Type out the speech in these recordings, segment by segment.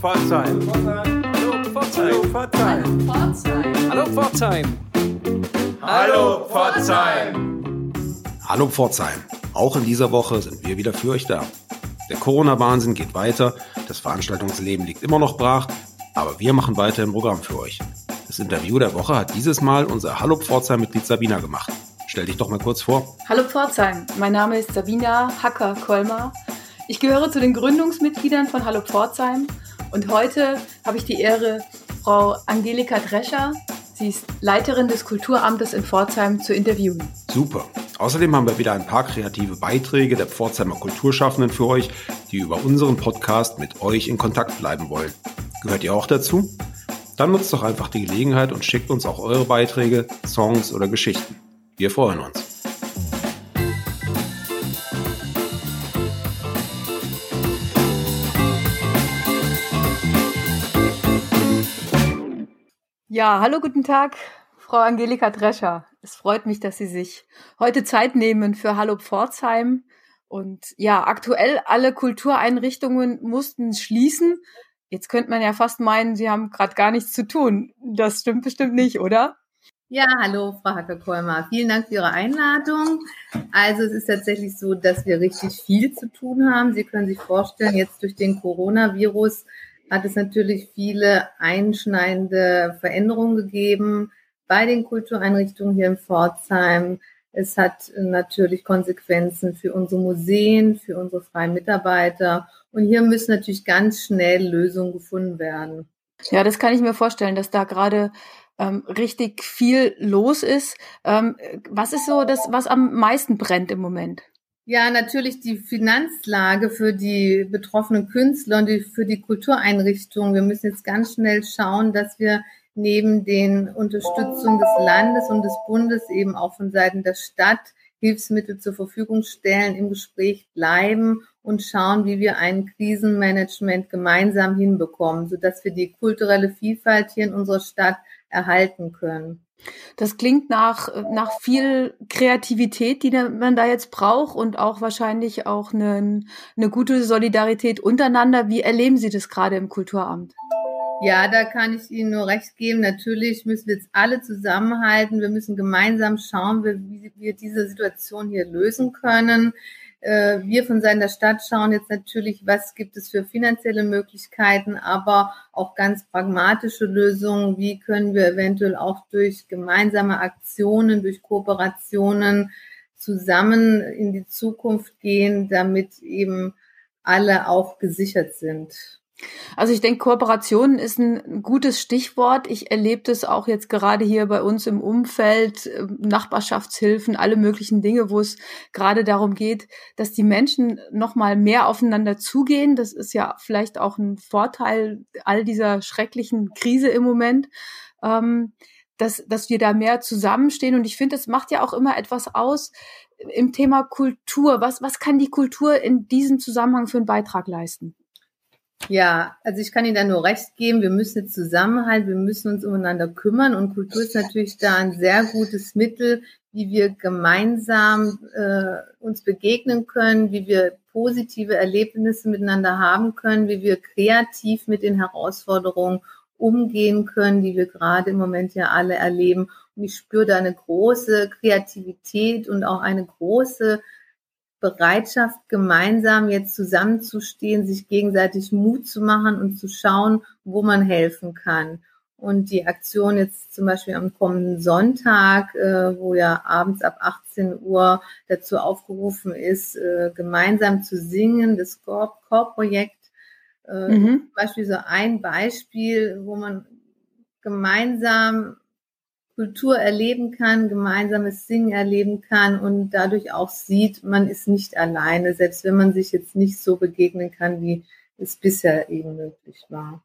Pforzheim. Hallo Pforzheim. Hallo Pforzheim. Hallo Pforzheim. Hallo Pforzheim. Auch in dieser Woche sind wir wieder für euch da. Der Corona-Wahnsinn geht weiter, das Veranstaltungsleben liegt immer noch brach, aber wir machen weiter im Programm für euch. Das Interview der Woche hat dieses Mal unser Hallo Pforzheim-Mitglied Sabina gemacht. Stell dich doch mal kurz vor. Hallo Pforzheim, mein Name ist Sabina Hacker-Kolmar. Ich gehöre zu den Gründungsmitgliedern von Hallo Pforzheim und heute habe ich die Ehre, Frau Angelika Drescher, sie ist Leiterin des Kulturamtes in Pforzheim, zu interviewen. Super. Außerdem haben wir wieder ein paar kreative Beiträge der Pforzheimer Kulturschaffenden für euch, die über unseren Podcast mit euch in Kontakt bleiben wollen. Gehört ihr auch dazu? Dann nutzt doch einfach die Gelegenheit und schickt uns auch eure Beiträge, Songs oder Geschichten. Wir freuen uns. Ja, hallo, guten Tag, Frau Angelika Drescher. Es freut mich, dass Sie sich heute Zeit nehmen für Hallo Pforzheim. Und ja, aktuell alle Kultureinrichtungen mussten schließen. Jetzt könnte man ja fast meinen, Sie haben gerade gar nichts zu tun. Das stimmt bestimmt nicht, oder? Ja, hallo, Frau Hacke-Kolmer. Vielen Dank für Ihre Einladung. Also es ist tatsächlich so, dass wir richtig viel zu tun haben. Sie können sich vorstellen, jetzt durch den Coronavirus hat es natürlich viele einschneidende Veränderungen gegeben bei den Kultureinrichtungen hier in Pforzheim. Es hat natürlich Konsequenzen für unsere Museen, für unsere freien Mitarbeiter. Und hier müssen natürlich ganz schnell Lösungen gefunden werden. Ja, das kann ich mir vorstellen, dass da gerade ähm, richtig viel los ist. Ähm, was ist so das, was am meisten brennt im Moment? Ja, natürlich die Finanzlage für die betroffenen Künstler und die, für die Kultureinrichtungen. Wir müssen jetzt ganz schnell schauen, dass wir neben den Unterstützung des Landes und des Bundes eben auch von Seiten der Stadt Hilfsmittel zur Verfügung stellen, im Gespräch bleiben und schauen, wie wir ein Krisenmanagement gemeinsam hinbekommen, sodass wir die kulturelle Vielfalt hier in unserer Stadt erhalten können. Das klingt nach, nach viel Kreativität, die man da jetzt braucht und auch wahrscheinlich auch eine, eine gute Solidarität untereinander. Wie erleben Sie das gerade im Kulturamt? Ja, da kann ich Ihnen nur recht geben. Natürlich müssen wir jetzt alle zusammenhalten. Wir müssen gemeinsam schauen, wie wir diese Situation hier lösen können. Äh, wir von Seiten der Stadt schauen jetzt natürlich, was gibt es für finanzielle Möglichkeiten, aber auch ganz pragmatische Lösungen. Wie können wir eventuell auch durch gemeinsame Aktionen, durch Kooperationen zusammen in die Zukunft gehen, damit eben alle auch gesichert sind. Also ich denke, Kooperation ist ein gutes Stichwort. Ich erlebe das auch jetzt gerade hier bei uns im Umfeld, äh, Nachbarschaftshilfen, alle möglichen Dinge, wo es gerade darum geht, dass die Menschen noch mal mehr aufeinander zugehen. Das ist ja vielleicht auch ein Vorteil all dieser schrecklichen Krise im Moment. Ähm, dass, dass wir da mehr zusammenstehen. Und ich finde, es macht ja auch immer etwas aus im Thema Kultur. Was, was kann die Kultur in diesem Zusammenhang für einen Beitrag leisten? Ja, also ich kann Ihnen da nur recht geben. Wir müssen zusammenhalten, wir müssen uns umeinander kümmern und Kultur ist natürlich da ein sehr gutes Mittel, wie wir gemeinsam äh, uns begegnen können, wie wir positive Erlebnisse miteinander haben können, wie wir kreativ mit den Herausforderungen umgehen können, die wir gerade im Moment ja alle erleben. Und ich spüre da eine große Kreativität und auch eine große Bereitschaft, gemeinsam jetzt zusammenzustehen, sich gegenseitig Mut zu machen und zu schauen, wo man helfen kann. Und die Aktion jetzt zum Beispiel am kommenden Sonntag, äh, wo ja abends ab 18 Uhr dazu aufgerufen ist, äh, gemeinsam zu singen, das Core-Projekt, äh, mhm. zum Beispiel so ein Beispiel, wo man gemeinsam Kultur erleben kann, gemeinsames Singen erleben kann und dadurch auch sieht, man ist nicht alleine, selbst wenn man sich jetzt nicht so begegnen kann, wie es bisher eben möglich war.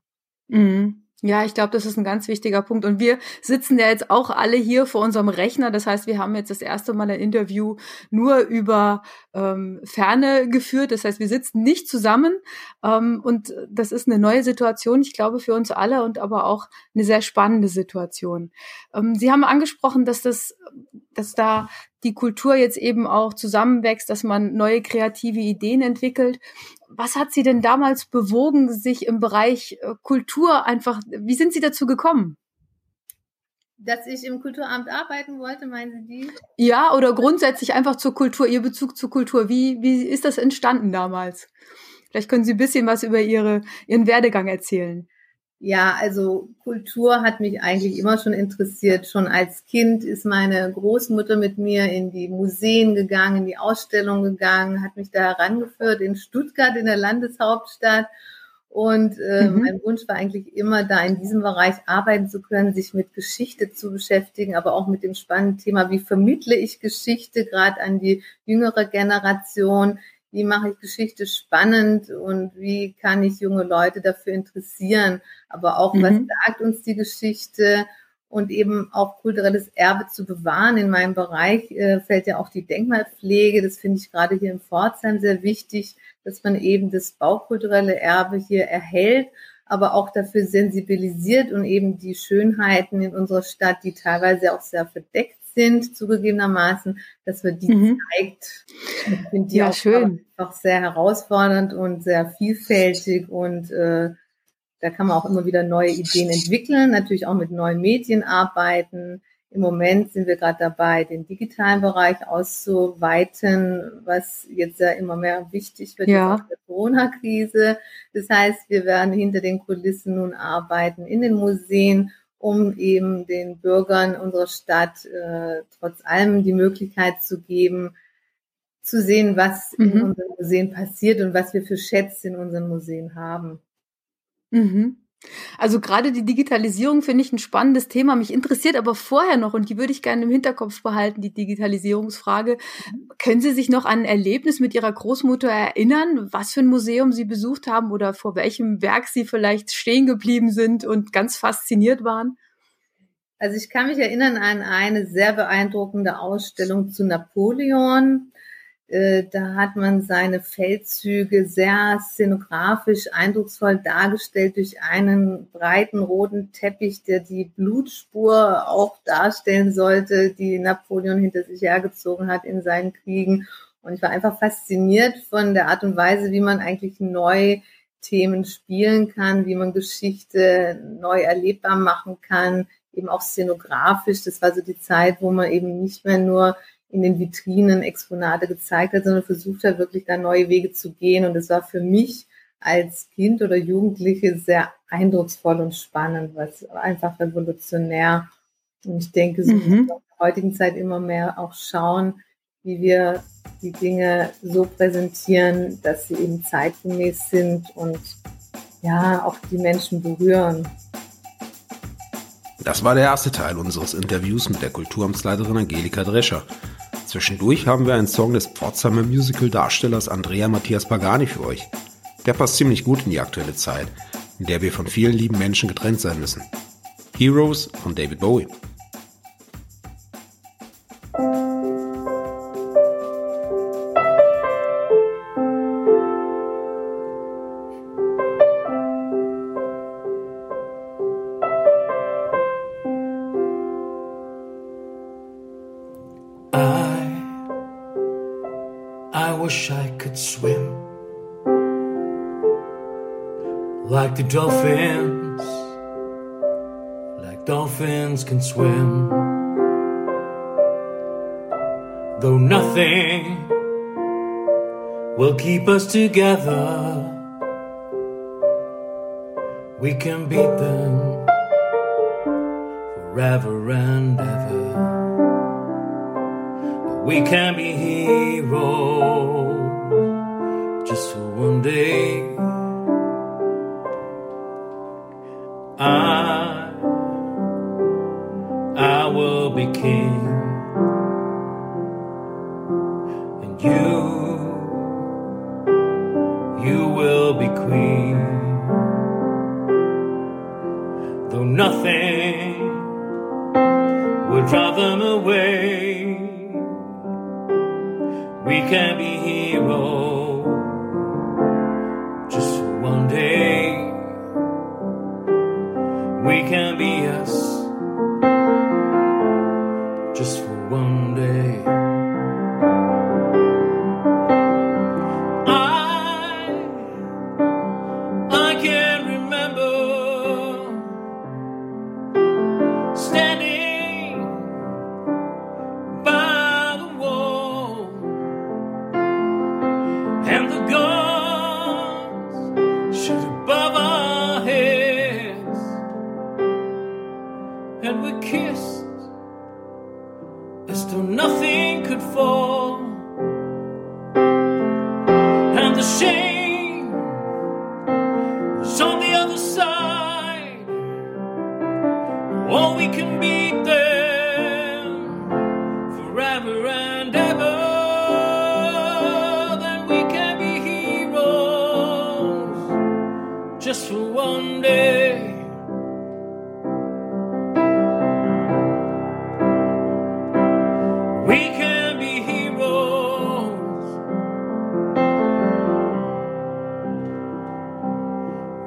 Mhm. Ja, ich glaube, das ist ein ganz wichtiger Punkt. Und wir sitzen ja jetzt auch alle hier vor unserem Rechner. Das heißt, wir haben jetzt das erste Mal ein Interview nur über ähm, Ferne geführt. Das heißt, wir sitzen nicht zusammen. Ähm, und das ist eine neue Situation, ich glaube, für uns alle und aber auch eine sehr spannende Situation. Ähm, Sie haben angesprochen, dass das, dass da die Kultur jetzt eben auch zusammenwächst, dass man neue kreative Ideen entwickelt. Was hat Sie denn damals bewogen, sich im Bereich äh, Kultur einfach, wie sind Sie dazu gekommen? Dass ich im Kulturamt arbeiten wollte, meinen Sie die? Ja, oder grundsätzlich einfach zur Kultur, Ihr Bezug zur Kultur. Wie, wie ist das entstanden damals? Vielleicht können Sie ein bisschen was über Ihre, Ihren Werdegang erzählen. Ja, also Kultur hat mich eigentlich immer schon interessiert. Schon als Kind ist meine Großmutter mit mir in die Museen gegangen, in die Ausstellung gegangen, hat mich da herangeführt in Stuttgart, in der Landeshauptstadt. Und äh, mhm. mein Wunsch war eigentlich immer, da in diesem Bereich arbeiten zu können, sich mit Geschichte zu beschäftigen, aber auch mit dem spannenden Thema, wie vermittle ich Geschichte gerade an die jüngere Generation, wie mache ich Geschichte spannend und wie kann ich junge Leute dafür interessieren, aber auch, mhm. was sagt uns die Geschichte und eben auch kulturelles Erbe zu bewahren. In meinem Bereich äh, fällt ja auch die Denkmalpflege, das finde ich gerade hier in Pforzheim sehr wichtig, dass man eben das baukulturelle Erbe hier erhält, aber auch dafür sensibilisiert und eben die Schönheiten in unserer Stadt, die teilweise auch sehr verdeckt sind, zugegebenermaßen, dass man die mhm. zeigt. Ich finde die ja, auch schön. einfach sehr herausfordernd und sehr vielfältig und äh, da kann man auch immer wieder neue Ideen entwickeln, natürlich auch mit neuen Medien arbeiten. Im Moment sind wir gerade dabei, den digitalen Bereich auszuweiten, was jetzt ja immer mehr wichtig wird ja. in der Corona-Krise. Das heißt, wir werden hinter den Kulissen nun arbeiten in den Museen um eben den Bürgern unserer Stadt äh, trotz allem die Möglichkeit zu geben, zu sehen, was mhm. in unseren Museen passiert und was wir für Schätze in unseren Museen haben. Mhm. Also gerade die Digitalisierung finde ich ein spannendes Thema. Mich interessiert aber vorher noch, und die würde ich gerne im Hinterkopf behalten, die Digitalisierungsfrage. Mhm. Können Sie sich noch an ein Erlebnis mit Ihrer Großmutter erinnern, was für ein Museum Sie besucht haben oder vor welchem Werk Sie vielleicht stehen geblieben sind und ganz fasziniert waren? Also ich kann mich erinnern an eine sehr beeindruckende Ausstellung zu Napoleon. Äh, da hat man seine Feldzüge sehr szenografisch eindrucksvoll dargestellt durch einen breiten roten Teppich, der die Blutspur auch darstellen sollte, die Napoleon hinter sich hergezogen hat in seinen Kriegen. Und ich war einfach fasziniert von der Art und Weise, wie man eigentlich neu Themen spielen kann, wie man Geschichte neu erlebbar machen kann, eben auch szenografisch. Das war so die Zeit, wo man eben nicht mehr nur in den Vitrinen Exponate gezeigt hat, sondern versucht hat, wirklich da neue Wege zu gehen. Und es war für mich als Kind oder Jugendliche sehr eindrucksvoll und spannend, was einfach revolutionär. Und ich denke, so mhm. in der heutigen Zeit immer mehr auch schauen, wie wir die Dinge so präsentieren, dass sie eben zeitgemäß sind und ja, auch die Menschen berühren. Das war der erste Teil unseres Interviews mit der Kulturamtsleiterin Angelika Drescher. Zwischendurch haben wir einen Song des Pforzheimer Musical-Darstellers Andrea Matthias Pagani für euch. Der passt ziemlich gut in die aktuelle Zeit, in der wir von vielen lieben Menschen getrennt sein müssen. Heroes von David Bowie. Like the dolphins, like dolphins can swim. Though nothing will keep us together, we can beat them forever and ever. We can be heroes just for one day. I, I will be king, and you, you will be queen. Though nothing would drive them away, we can be heroes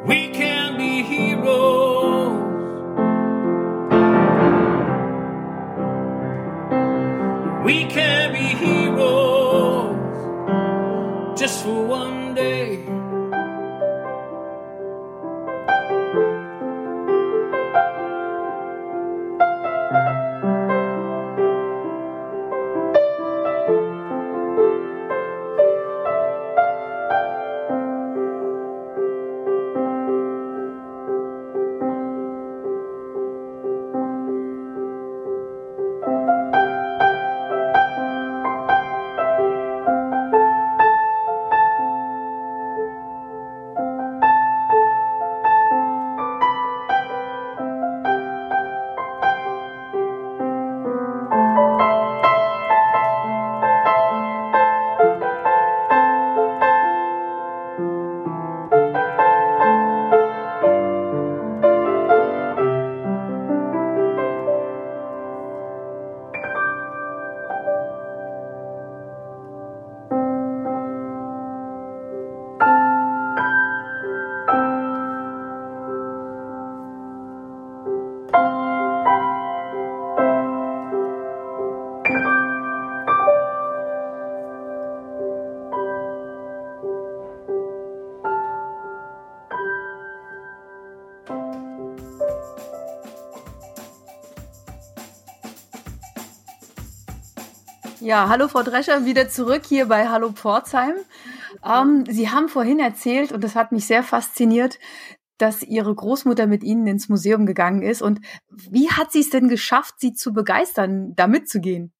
We can Ja, hallo Frau Drescher, wieder zurück hier bei Hallo Pforzheim. Ähm, Sie haben vorhin erzählt, und das hat mich sehr fasziniert, dass Ihre Großmutter mit Ihnen ins Museum gegangen ist. Und wie hat sie es denn geschafft, Sie zu begeistern, da mitzugehen?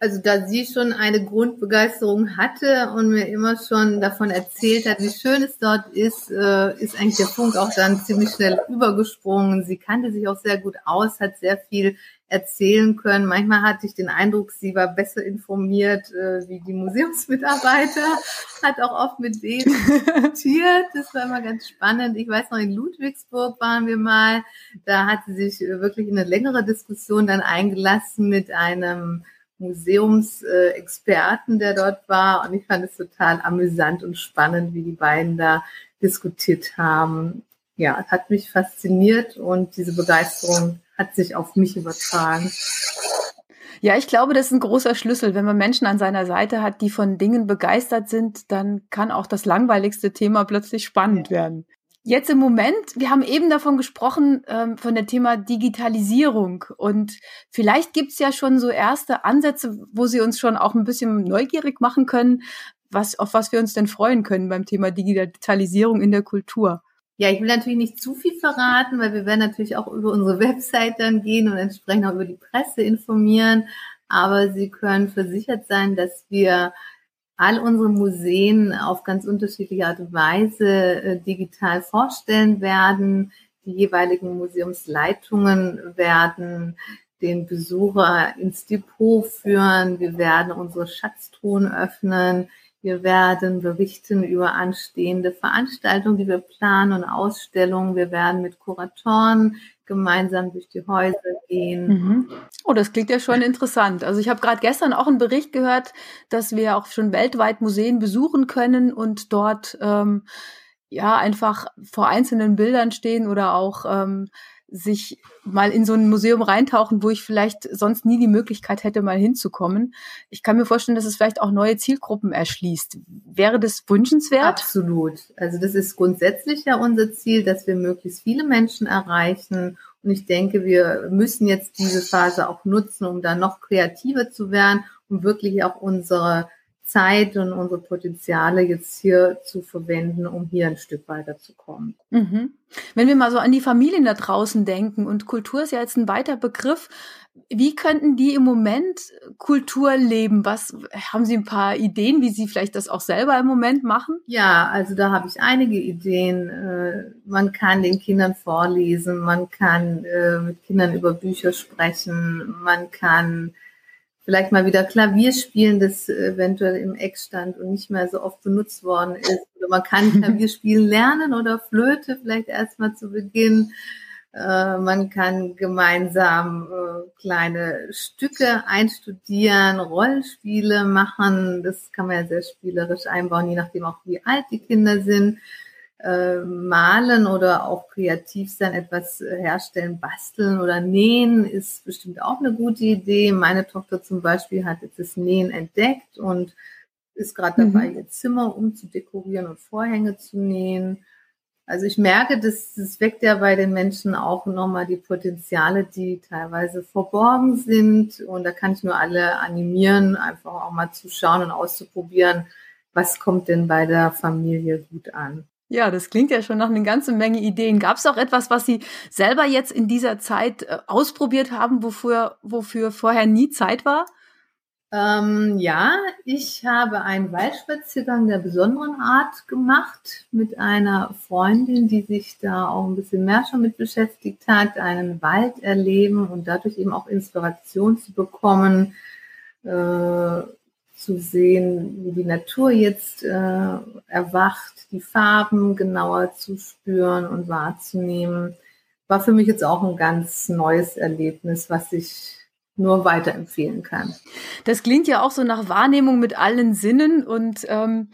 Also da sie schon eine Grundbegeisterung hatte und mir immer schon davon erzählt hat, wie schön es dort ist, äh, ist eigentlich der Funk auch dann ziemlich schnell übergesprungen. Sie kannte sich auch sehr gut aus, hat sehr viel erzählen können. Manchmal hatte ich den Eindruck, sie war besser informiert äh, wie die Museumsmitarbeiter, hat auch oft mit denen diskutiert. Das war immer ganz spannend. Ich weiß noch, in Ludwigsburg waren wir mal. Da hat sie sich äh, wirklich in eine längere Diskussion dann eingelassen mit einem Museumsexperten, der dort war. Und ich fand es total amüsant und spannend, wie die beiden da diskutiert haben. Ja, es hat mich fasziniert und diese Begeisterung hat sich auf mich übertragen. Ja, ich glaube, das ist ein großer Schlüssel. Wenn man Menschen an seiner Seite hat, die von Dingen begeistert sind, dann kann auch das langweiligste Thema plötzlich spannend werden. Jetzt im Moment, wir haben eben davon gesprochen, ähm, von dem Thema Digitalisierung. Und vielleicht gibt's ja schon so erste Ansätze, wo Sie uns schon auch ein bisschen neugierig machen können, was, auf was wir uns denn freuen können beim Thema Digitalisierung in der Kultur. Ja, ich will natürlich nicht zu viel verraten, weil wir werden natürlich auch über unsere Website dann gehen und entsprechend auch über die Presse informieren. Aber Sie können versichert sein, dass wir all unsere Museen auf ganz unterschiedliche Art und Weise äh, digital vorstellen werden. Die jeweiligen Museumsleitungen werden den Besucher ins Depot führen. Wir werden unsere Schatztruhen öffnen. Wir werden berichten über anstehende Veranstaltungen, die wir planen und Ausstellungen. Wir werden mit Kuratoren gemeinsam durch die Häuser gehen. Mhm. Oh, das klingt ja schon interessant. Also ich habe gerade gestern auch einen Bericht gehört, dass wir auch schon weltweit Museen besuchen können und dort ähm, ja einfach vor einzelnen Bildern stehen oder auch ähm, sich mal in so ein Museum reintauchen, wo ich vielleicht sonst nie die Möglichkeit hätte, mal hinzukommen. Ich kann mir vorstellen, dass es vielleicht auch neue Zielgruppen erschließt. Wäre das wünschenswert? Absolut. Also das ist grundsätzlich ja unser Ziel, dass wir möglichst viele Menschen erreichen. Und ich denke, wir müssen jetzt diese Phase auch nutzen, um da noch kreativer zu werden, um wirklich auch unsere Zeit und unsere Potenziale jetzt hier zu verwenden, um hier ein Stück weiterzukommen. Mhm. Wenn wir mal so an die Familien da draußen denken und Kultur ist ja jetzt ein weiter Begriff, wie könnten die im Moment Kultur leben? Was haben Sie ein paar Ideen, wie Sie vielleicht das auch selber im Moment machen? Ja, also da habe ich einige Ideen. Äh, man kann den Kindern vorlesen, man kann äh, mit Kindern über Bücher sprechen, man kann vielleicht mal wieder Klavier spielen, das eventuell im Eck stand und nicht mehr so oft benutzt worden ist. Oder man kann Klavier spielen lernen oder Flöte vielleicht erstmal zu Beginn. Äh, man kann gemeinsam äh, kleine Stücke einstudieren, Rollenspiele machen. Das kann man ja sehr spielerisch einbauen, je nachdem auch wie alt die Kinder sind. Äh, malen oder auch kreativ sein, etwas herstellen, basteln oder nähen ist bestimmt auch eine gute Idee. Meine Tochter zum Beispiel hat jetzt das Nähen entdeckt und ist gerade dabei, mhm. ihr Zimmer umzudekorieren und Vorhänge zu nähen. Also ich merke, das, das weckt ja bei den Menschen auch nochmal die Potenziale, die teilweise verborgen sind. Und da kann ich nur alle animieren, einfach auch mal zu schauen und auszuprobieren, was kommt denn bei der Familie gut an. Ja, das klingt ja schon nach einer ganzen Menge Ideen. Gab es auch etwas, was Sie selber jetzt in dieser Zeit äh, ausprobiert haben, wofür, wofür vorher nie Zeit war? Ähm, ja, ich habe einen Waldspaziergang der besonderen Art gemacht mit einer Freundin, die sich da auch ein bisschen mehr schon mit beschäftigt hat, einen Wald erleben und dadurch eben auch Inspiration zu bekommen, äh, zu sehen, wie die Natur jetzt äh, erwacht, die Farben genauer zu spüren und wahrzunehmen. War für mich jetzt auch ein ganz neues Erlebnis, was ich nur weiterempfehlen kann. Das klingt ja auch so nach Wahrnehmung mit allen Sinnen und ähm,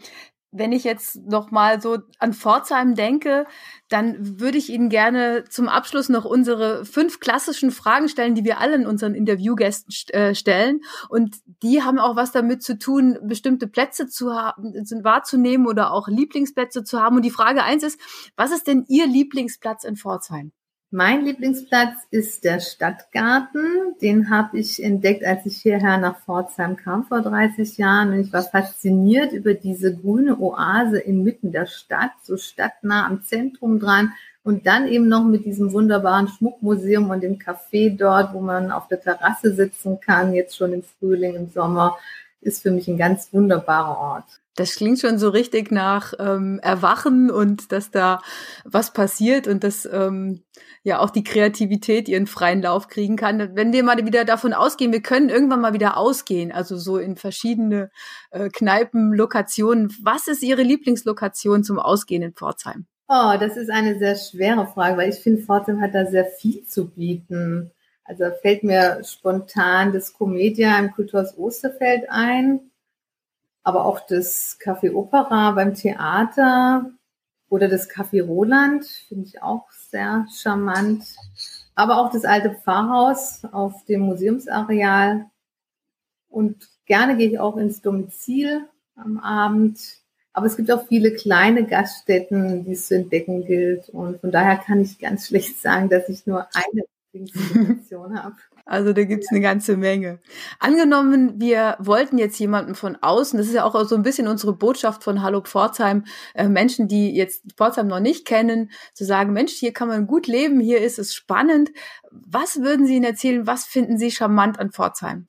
wenn ich jetzt noch mal so an Pforzheim denke, dann würde ich Ihnen gerne zum Abschluss noch unsere fünf klassischen Fragen stellen, die wir alle in unseren Interviewgästen st äh, stellen. Und die haben auch was damit zu tun, bestimmte Plätze zu haben, wahrzunehmen oder auch Lieblingsplätze zu haben. Und die Frage eins ist, was ist denn Ihr Lieblingsplatz in Pforzheim? Mein Lieblingsplatz ist der Stadtgarten. Den habe ich entdeckt, als ich hierher nach Pforzheim kam vor 30 Jahren. Und ich war fasziniert über diese grüne Oase inmitten der Stadt, so stadtnah am Zentrum dran. Und dann eben noch mit diesem wunderbaren Schmuckmuseum und dem Café dort, wo man auf der Terrasse sitzen kann, jetzt schon im Frühling, im Sommer, ist für mich ein ganz wunderbarer Ort. Das klingt schon so richtig nach ähm, Erwachen und dass da was passiert und dass ähm, ja auch die Kreativität ihren freien Lauf kriegen kann. Wenn wir mal wieder davon ausgehen, wir können irgendwann mal wieder ausgehen, also so in verschiedene äh, Kneipen, Lokationen. Was ist Ihre Lieblingslokation zum Ausgehen in Pforzheim? Oh, das ist eine sehr schwere Frage, weil ich finde, Pforzheim hat da sehr viel zu bieten. Also fällt mir spontan das Comedia im Kulturs Osterfeld ein aber auch das Café Opera beim Theater oder das Café Roland finde ich auch sehr charmant. Aber auch das alte Pfarrhaus auf dem Museumsareal. Und gerne gehe ich auch ins Domizil am Abend. Aber es gibt auch viele kleine Gaststätten, die es zu entdecken gilt. Und von daher kann ich ganz schlecht sagen, dass ich nur eine Lieblingssituation habe. Also da gibt's eine ganze Menge. Angenommen, wir wollten jetzt jemanden von außen, das ist ja auch so ein bisschen unsere Botschaft von Hallo Pforzheim, äh, Menschen, die jetzt Pforzheim noch nicht kennen, zu sagen, Mensch, hier kann man gut leben, hier ist es spannend. Was würden Sie Ihnen erzählen, was finden Sie charmant an Pforzheim?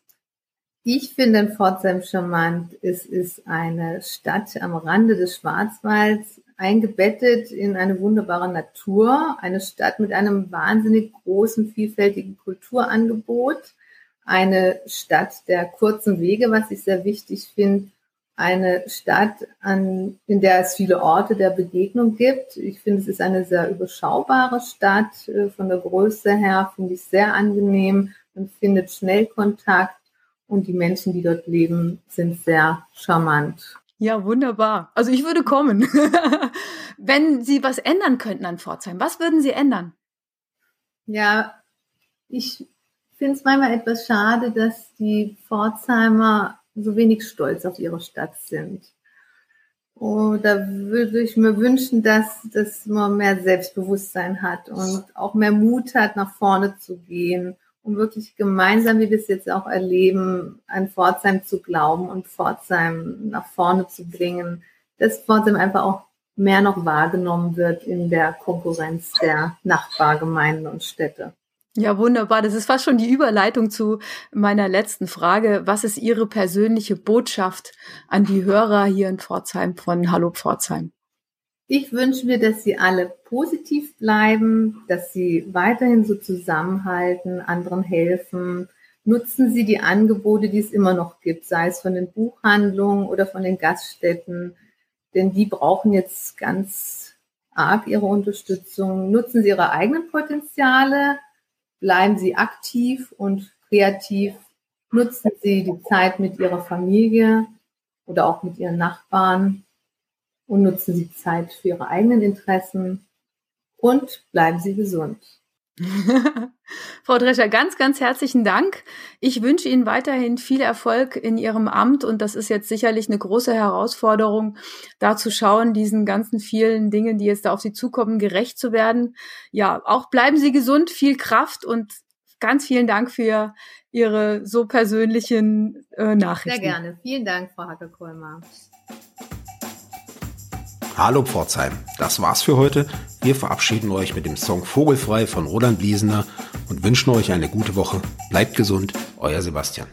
Ich finde in Pforzheim charmant, es ist eine Stadt am Rande des Schwarzwalds, eingebettet in eine wunderbare Natur, eine Stadt mit einem wahnsinnig großen, vielfältigen Kulturangebot, eine Stadt der kurzen Wege, was ich sehr wichtig finde, eine Stadt, an, in der es viele Orte der Begegnung gibt. Ich finde, es ist eine sehr überschaubare Stadt. Äh, von der Größe her finde ich sehr angenehm. Man findet schnell Kontakt und die Menschen, die dort leben, sind sehr charmant. Ja, wunderbar. Also ich würde kommen. Wenn Sie was ändern könnten an Pforzheim, was würden Sie ändern? Ja, ich finde es manchmal etwas schade, dass die Pforzheimer so wenig stolz auf ihre Stadt sind. Und da würde ich mir wünschen, dass, dass man mehr Selbstbewusstsein hat und auch mehr Mut hat, nach vorne zu gehen um wirklich gemeinsam, wie wir es jetzt auch erleben, an Pforzheim zu glauben und Pforzheim nach vorne zu bringen, dass Pforzheim einfach auch mehr noch wahrgenommen wird in der Konkurrenz der Nachbargemeinden und Städte. Ja, wunderbar. Das ist fast schon die Überleitung zu meiner letzten Frage. Was ist Ihre persönliche Botschaft an die Hörer hier in Pforzheim von Hallo Pforzheim? Ich wünsche mir, dass Sie alle positiv bleiben, dass Sie weiterhin so zusammenhalten, anderen helfen, nutzen Sie die Angebote, die es immer noch gibt, sei es von den Buchhandlungen oder von den Gaststätten, denn die brauchen jetzt ganz arg Ihre Unterstützung. Nutzen Sie Ihre eigenen Potenziale, bleiben Sie aktiv und kreativ, nutzen Sie die Zeit mit Ihrer Familie oder auch mit Ihren Nachbarn und nutzen Sie Zeit für Ihre eigenen Interessen und bleiben Sie gesund. Frau Drescher, ganz, ganz herzlichen Dank. Ich wünsche Ihnen weiterhin viel Erfolg in Ihrem Amt und das ist jetzt sicherlich eine große Herausforderung, da zu schauen, diesen ganzen vielen Dingen, die jetzt da auf Sie zukommen, gerecht zu werden. Ja, auch bleiben Sie gesund, viel Kraft und ganz vielen Dank für Ihre so persönlichen äh, Nachrichten. Sehr gerne. Vielen Dank, Frau Hacke-Kolmer. Hallo Pforzheim, das war's für heute. Wir verabschieden euch mit dem Song Vogelfrei von Roland Bliesener und wünschen euch eine gute Woche. Bleibt gesund, euer Sebastian.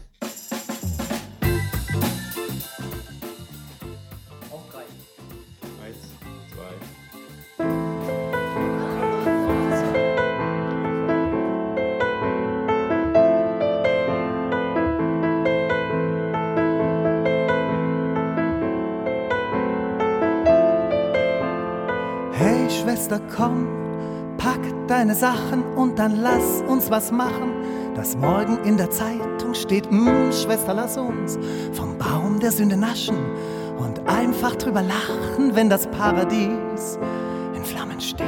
Schwester, komm, pack deine Sachen und dann lass uns was machen. Das morgen in der Zeitung steht, mm, Schwester, lass uns vom Baum der Sünde naschen und einfach drüber lachen, wenn das Paradies in Flammen steht.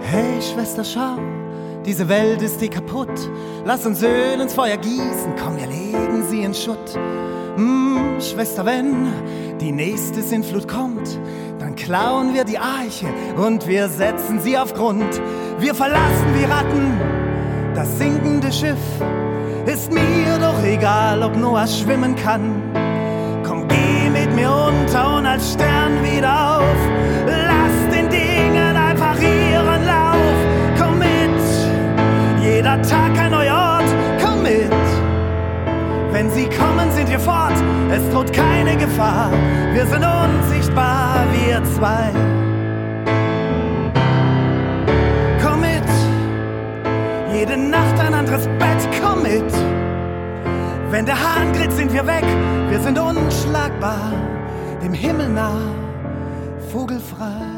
Hey, Schwester, schau, diese Welt ist die kaputt. Lass uns Öl ins Feuer gießen, komm, wir legen sie in Schutt. Hm, Schwester, wenn die nächste Sintflut kommt, dann klauen wir die Arche und wir setzen sie auf Grund. Wir verlassen wie Ratten das sinkende Schiff. Ist mir doch egal, ob Noah schwimmen kann. Komm, geh mit mir unter und als Stern wieder auf. Es droht keine Gefahr. Wir sind unsichtbar, wir zwei. Komm mit. Jede Nacht ein anderes Bett. Komm mit. Wenn der Hahn grillt, sind wir weg. Wir sind unschlagbar. Dem Himmel nah. Vogelfrei.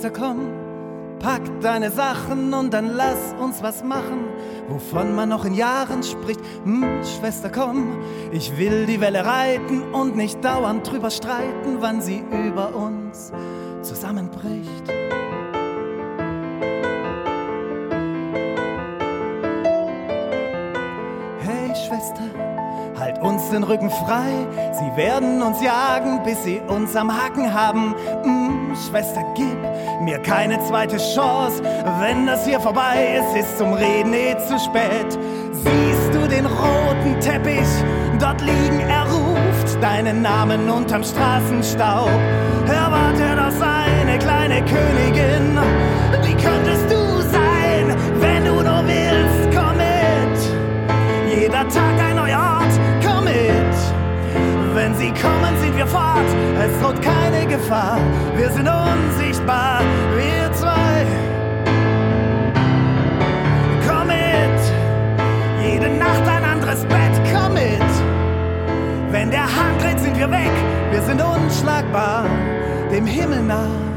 Hey Schwester, komm, pack deine Sachen und dann lass uns was machen, wovon man noch in Jahren spricht. Hm, Schwester, komm, ich will die Welle reiten und nicht dauernd drüber streiten, wann sie über uns zusammenbricht. Hey Schwester, halt uns den Rücken frei. Sie werden uns jagen, bis sie uns am Haken haben. Mm, Schwester, gib mir keine zweite Chance. Wenn das hier vorbei ist, ist zum Reden eh zu spät. Siehst du den roten Teppich dort liegen? Er ruft deinen Namen unterm Straßenstaub. Erwarte doch seine kleine Königin. Wie könntest du sie kommen, sind wir fort. Es droht keine Gefahr. Wir sind unsichtbar, wir zwei. Komm mit. Jede Nacht ein anderes Bett, komm mit. Wenn der Hahn dreht, sind wir weg. Wir sind unschlagbar, dem Himmel nah.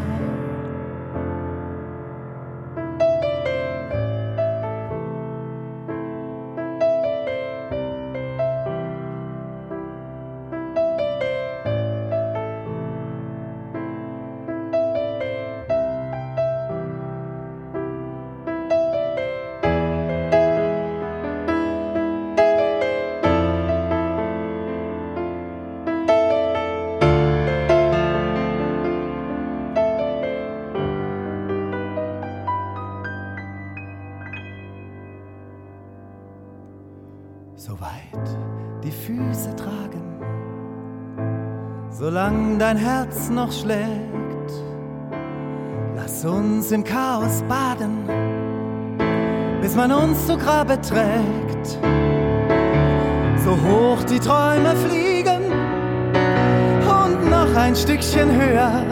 Soweit die Füße tragen, solange dein Herz noch schlägt, Lass uns im Chaos baden, bis man uns zu Grabe trägt. So hoch die Träume fliegen und noch ein Stückchen höher,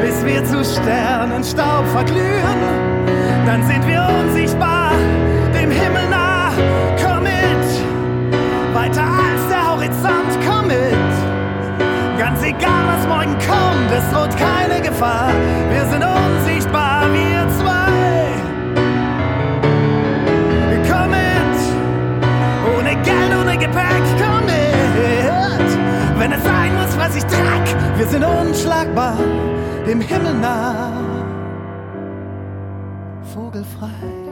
bis wir zu Sternenstaub verglühen. Dann sind wir unsichtbar, dem Himmel nah. Morgen kommt, es droht keine Gefahr. Wir sind unsichtbar, wir zwei. Komm mit, ohne Geld, ohne Gepäck, komm mit. Wenn es sein muss, was ich trag, wir sind unschlagbar, dem Himmel nah. Vogelfrei.